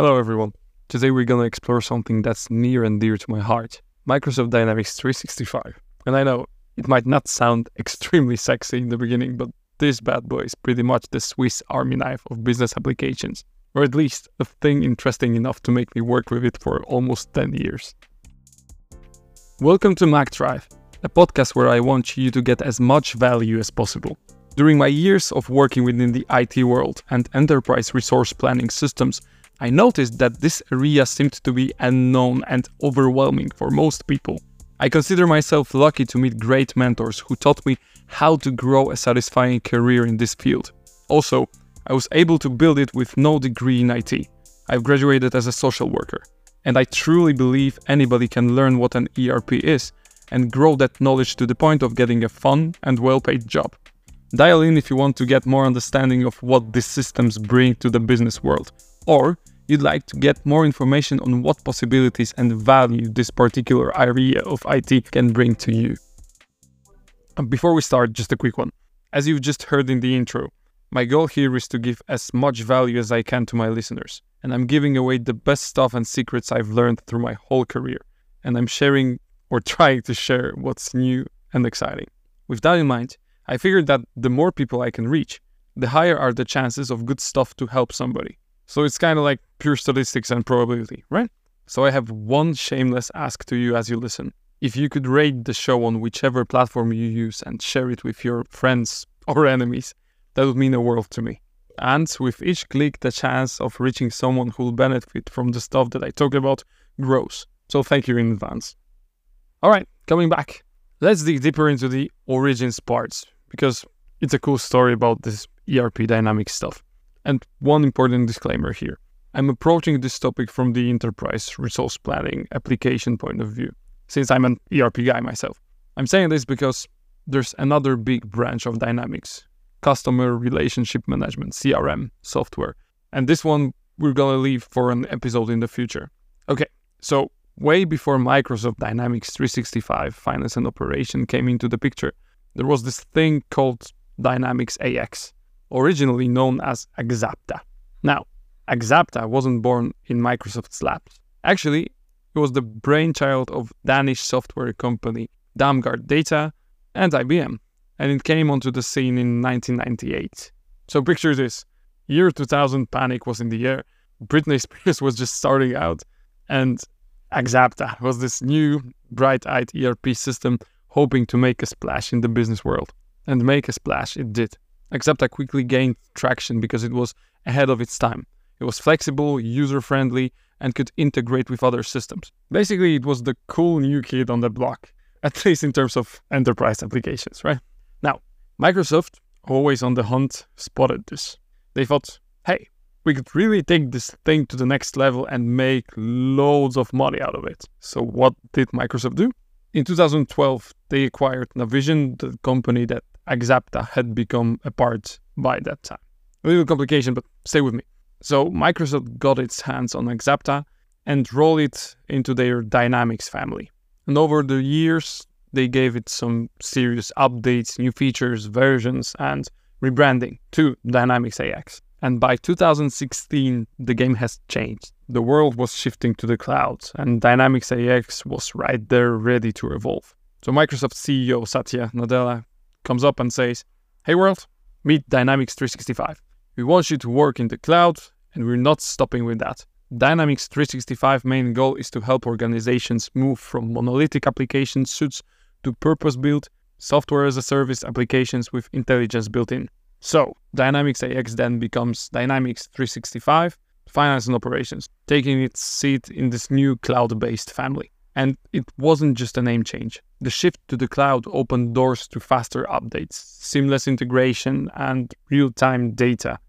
Hello, everyone. Today we're going to explore something that's near and dear to my heart Microsoft Dynamics 365. And I know it might not sound extremely sexy in the beginning, but this bad boy is pretty much the Swiss army knife of business applications, or at least a thing interesting enough to make me work with it for almost 10 years. Welcome to MacDrive, a podcast where I want you to get as much value as possible. During my years of working within the IT world and enterprise resource planning systems, I noticed that this area seemed to be unknown and overwhelming for most people. I consider myself lucky to meet great mentors who taught me how to grow a satisfying career in this field. Also, I was able to build it with no degree in IT. I've graduated as a social worker, and I truly believe anybody can learn what an ERP is and grow that knowledge to the point of getting a fun and well paid job. Dial in if you want to get more understanding of what these systems bring to the business world, or you'd like to get more information on what possibilities and value this particular area of IT can bring to you. Uh, before we start, just a quick one. As you've just heard in the intro, my goal here is to give as much value as I can to my listeners, and I'm giving away the best stuff and secrets I've learned through my whole career, and I'm sharing or trying to share what's new and exciting. With that in mind, I figured that the more people I can reach, the higher are the chances of good stuff to help somebody. So it's kind of like pure statistics and probability, right? So I have one shameless ask to you as you listen. If you could rate the show on whichever platform you use and share it with your friends or enemies, that would mean a world to me. And with each click, the chance of reaching someone who will benefit from the stuff that I talk about grows. So thank you in advance. All right, coming back. Let's dig deeper into the origins parts because it's a cool story about this ERP dynamic stuff. And one important disclaimer here I'm approaching this topic from the enterprise resource planning application point of view, since I'm an ERP guy myself. I'm saying this because there's another big branch of Dynamics customer relationship management, CRM software. And this one we're going to leave for an episode in the future. Okay, so way before Microsoft Dynamics 365 Finance and Operation came into the picture, there was this thing called Dynamics AX, originally known as Axapta. Now, Axapta wasn't born in Microsoft's labs. Actually, it was the brainchild of Danish software company Damgaard Data and IBM, and it came onto the scene in 1998. So picture this: year 2000, panic was in the air. Britney Spears was just starting out, and Axapta was this new, bright-eyed ERP system hoping to make a splash in the business world. And make a splash it did. Axapta quickly gained traction because it was ahead of its time. It was flexible, user friendly, and could integrate with other systems. Basically, it was the cool new kid on the block, at least in terms of enterprise applications, right? Now, Microsoft, always on the hunt, spotted this. They thought, hey, we could really take this thing to the next level and make loads of money out of it. So, what did Microsoft do? In 2012, they acquired Navision, the company that Axapta had become a part by that time. A little complication, but stay with me. So Microsoft got its hands on Axapta and rolled it into their Dynamics family. And over the years, they gave it some serious updates, new features, versions, and rebranding to Dynamics AX. And by 2016, the game has changed. The world was shifting to the cloud, and Dynamics AX was right there ready to evolve. So Microsoft CEO Satya Nadella comes up and says, Hey world, meet Dynamics 365. We want you to work in the cloud, and we're not stopping with that. Dynamics 365 main goal is to help organizations move from monolithic application suites to purpose-built software as a service applications with intelligence built in. So, Dynamics AX then becomes Dynamics 365 Finance and Operations, taking its seat in this new cloud-based family. And it wasn't just a name change. The shift to the cloud opened doors to faster updates, seamless integration, and real time data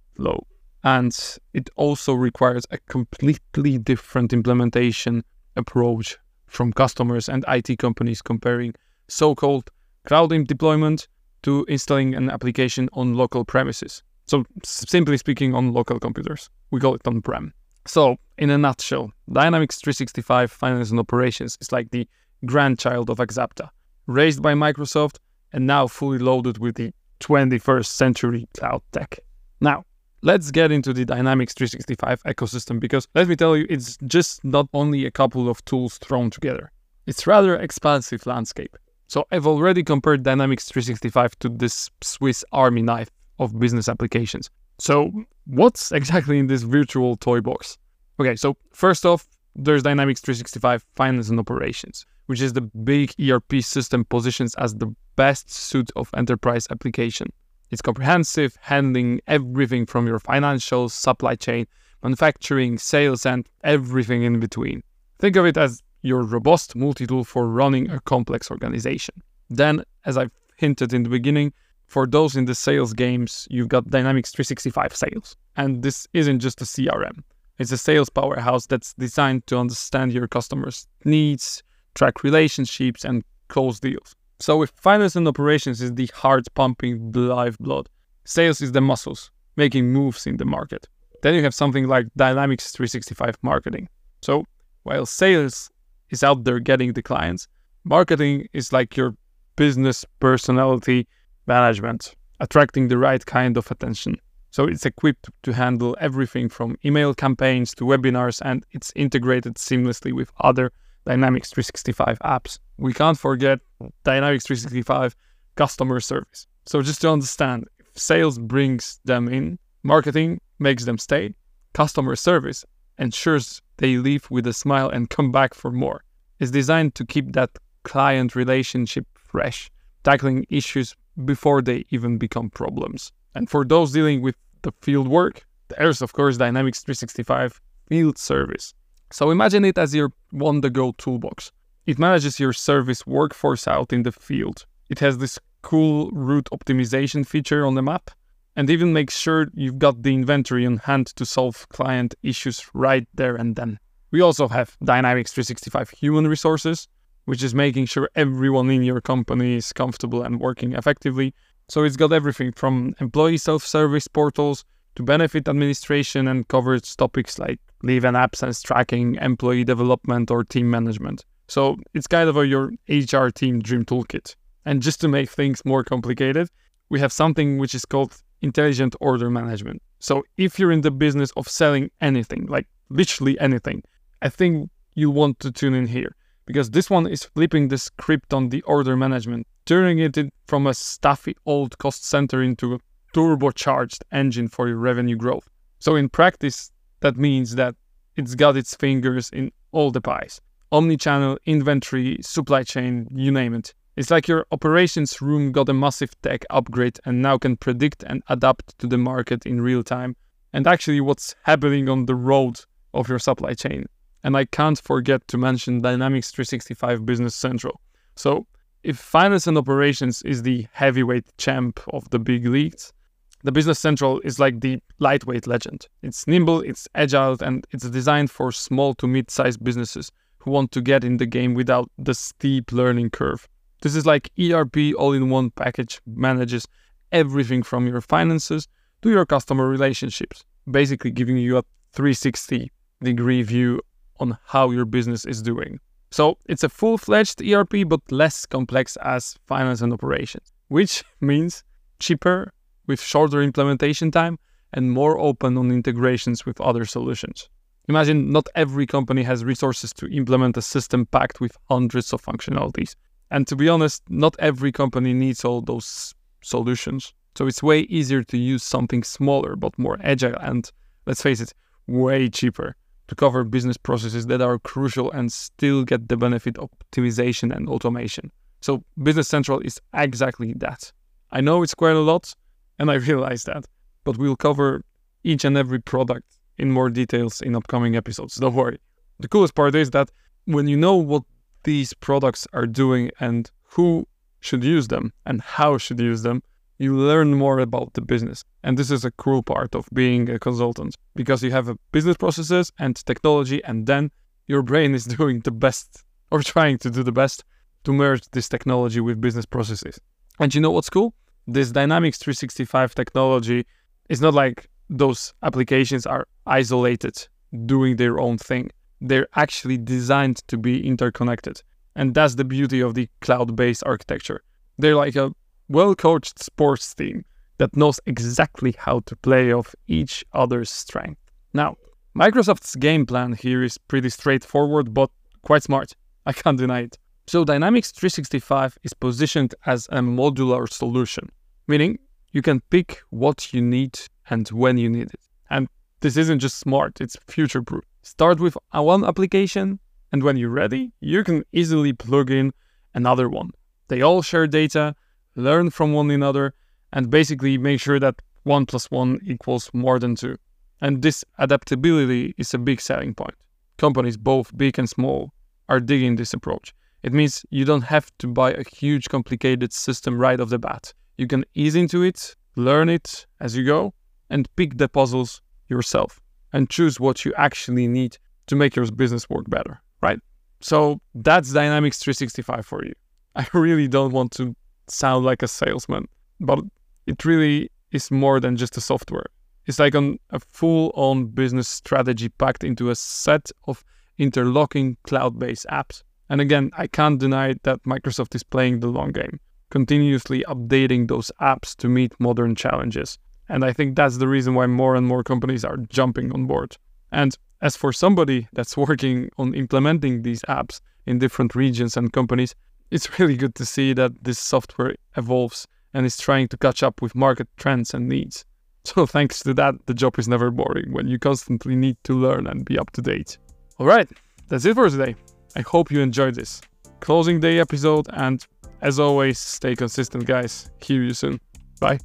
And it also requires a completely different implementation approach from customers and IT companies comparing so called cloud deployment to installing an application on local premises. So, simply speaking, on local computers. We call it on prem. So, in a nutshell, Dynamics 365 Finance and Operations is like the grandchild of Axapta, raised by Microsoft and now fully loaded with the 21st century cloud tech. Now, let's get into the Dynamics 365 ecosystem because let me tell you, it's just not only a couple of tools thrown together. It's rather expansive landscape. So I've already compared Dynamics 365 to this Swiss army knife of business applications. So what's exactly in this virtual toy box? Okay, so first off, there's Dynamics 365 Finance and Operations, which is the big ERP system positions as the best suite of enterprise application. It's comprehensive, handling everything from your financials, supply chain, manufacturing, sales, and everything in between. Think of it as your robust multi tool for running a complex organization. Then, as I've hinted in the beginning, for those in the sales games, you've got Dynamics 365 Sales. And this isn't just a CRM, it's a sales powerhouse that's designed to understand your customers' needs, track relationships, and close deals. So, if finance and operations is the heart pumping the lifeblood, sales is the muscles making moves in the market. Then you have something like Dynamics 365 marketing. So, while sales is out there getting the clients, marketing is like your business personality management, attracting the right kind of attention. So it's equipped to handle everything from email campaigns to webinars and it's integrated seamlessly with other Dynamics 365 apps. We can't forget Dynamics 365 customer service. So just to understand, sales brings them in, marketing makes them stay, customer service ensures they leave with a smile and come back for more. It's designed to keep that client relationship fresh, tackling issues before they even become problems. And for those dealing with the field work, there's of course Dynamics 365 Field Service. So imagine it as your on the go toolbox. It manages your service workforce out in the field. It has this cool route optimization feature on the map and even makes sure you've got the inventory on hand to solve client issues right there and then. We also have Dynamics 365 Human Resources, which is making sure everyone in your company is comfortable and working effectively. So it's got everything from employee self service portals to benefit administration and covers topics like leave and absence tracking, employee development, or team management. So it's kind of a, your HR team dream toolkit. And just to make things more complicated, we have something which is called intelligent order management. So if you're in the business of selling anything, like literally anything, I think you want to tune in here because this one is flipping the script on the order management, turning it from a stuffy old cost center into turbocharged engine for your revenue growth. So in practice, that means that it's got its fingers in all the pies. Omnichannel, inventory, supply chain, you name it. It's like your operations room got a massive tech upgrade and now can predict and adapt to the market in real time and actually what's happening on the road of your supply chain. And I can't forget to mention Dynamics 365 Business Central. So, if finance and operations is the heavyweight champ of the big leagues, the Business Central is like the lightweight legend. It's nimble, it's agile, and it's designed for small to mid sized businesses who want to get in the game without the steep learning curve. This is like ERP all in one package, manages everything from your finances to your customer relationships, basically giving you a 360 degree view on how your business is doing. So it's a full fledged ERP, but less complex as finance and operations, which means cheaper with shorter implementation time and more open on integrations with other solutions. Imagine not every company has resources to implement a system packed with hundreds of functionalities. And to be honest, not every company needs all those solutions. So it's way easier to use something smaller but more agile and, let's face it, way cheaper to cover business processes that are crucial and still get the benefit of optimization and automation. So, Business Central is exactly that. I know it's quite a lot, and I realize that, but we'll cover each and every product in more details in upcoming episodes. Don't worry. The coolest part is that when you know what these products are doing and who should use them and how should use them, you learn more about the business. And this is a cool part of being a consultant because you have a business processes and technology, and then your brain is doing the best or trying to do the best to merge this technology with business processes. And you know what's cool? This Dynamics 365 technology is not like those applications are isolated, doing their own thing. They're actually designed to be interconnected. And that's the beauty of the cloud based architecture. They're like a well coached sports team that knows exactly how to play off each other's strength. Now, Microsoft's game plan here is pretty straightforward, but quite smart. I can't deny it. So, Dynamics 365 is positioned as a modular solution, meaning you can pick what you need and when you need it. And this isn't just smart, it's future proof. Start with one application, and when you're ready, you can easily plug in another one. They all share data, learn from one another, and basically make sure that one plus one equals more than two. And this adaptability is a big selling point. Companies, both big and small, are digging this approach. It means you don't have to buy a huge, complicated system right off the bat. You can ease into it, learn it as you go, and pick the puzzles yourself and choose what you actually need to make your business work better, right? So that's Dynamics 365 for you. I really don't want to sound like a salesman, but it really is more than just a software. It's like an, a full on business strategy packed into a set of interlocking cloud based apps. And again, I can't deny that Microsoft is playing the long game, continuously updating those apps to meet modern challenges. And I think that's the reason why more and more companies are jumping on board. And as for somebody that's working on implementing these apps in different regions and companies, it's really good to see that this software evolves and is trying to catch up with market trends and needs. So, thanks to that, the job is never boring when you constantly need to learn and be up to date. All right, that's it for today. I hope you enjoyed this closing day episode, and as always, stay consistent, guys. Hear you soon. Bye.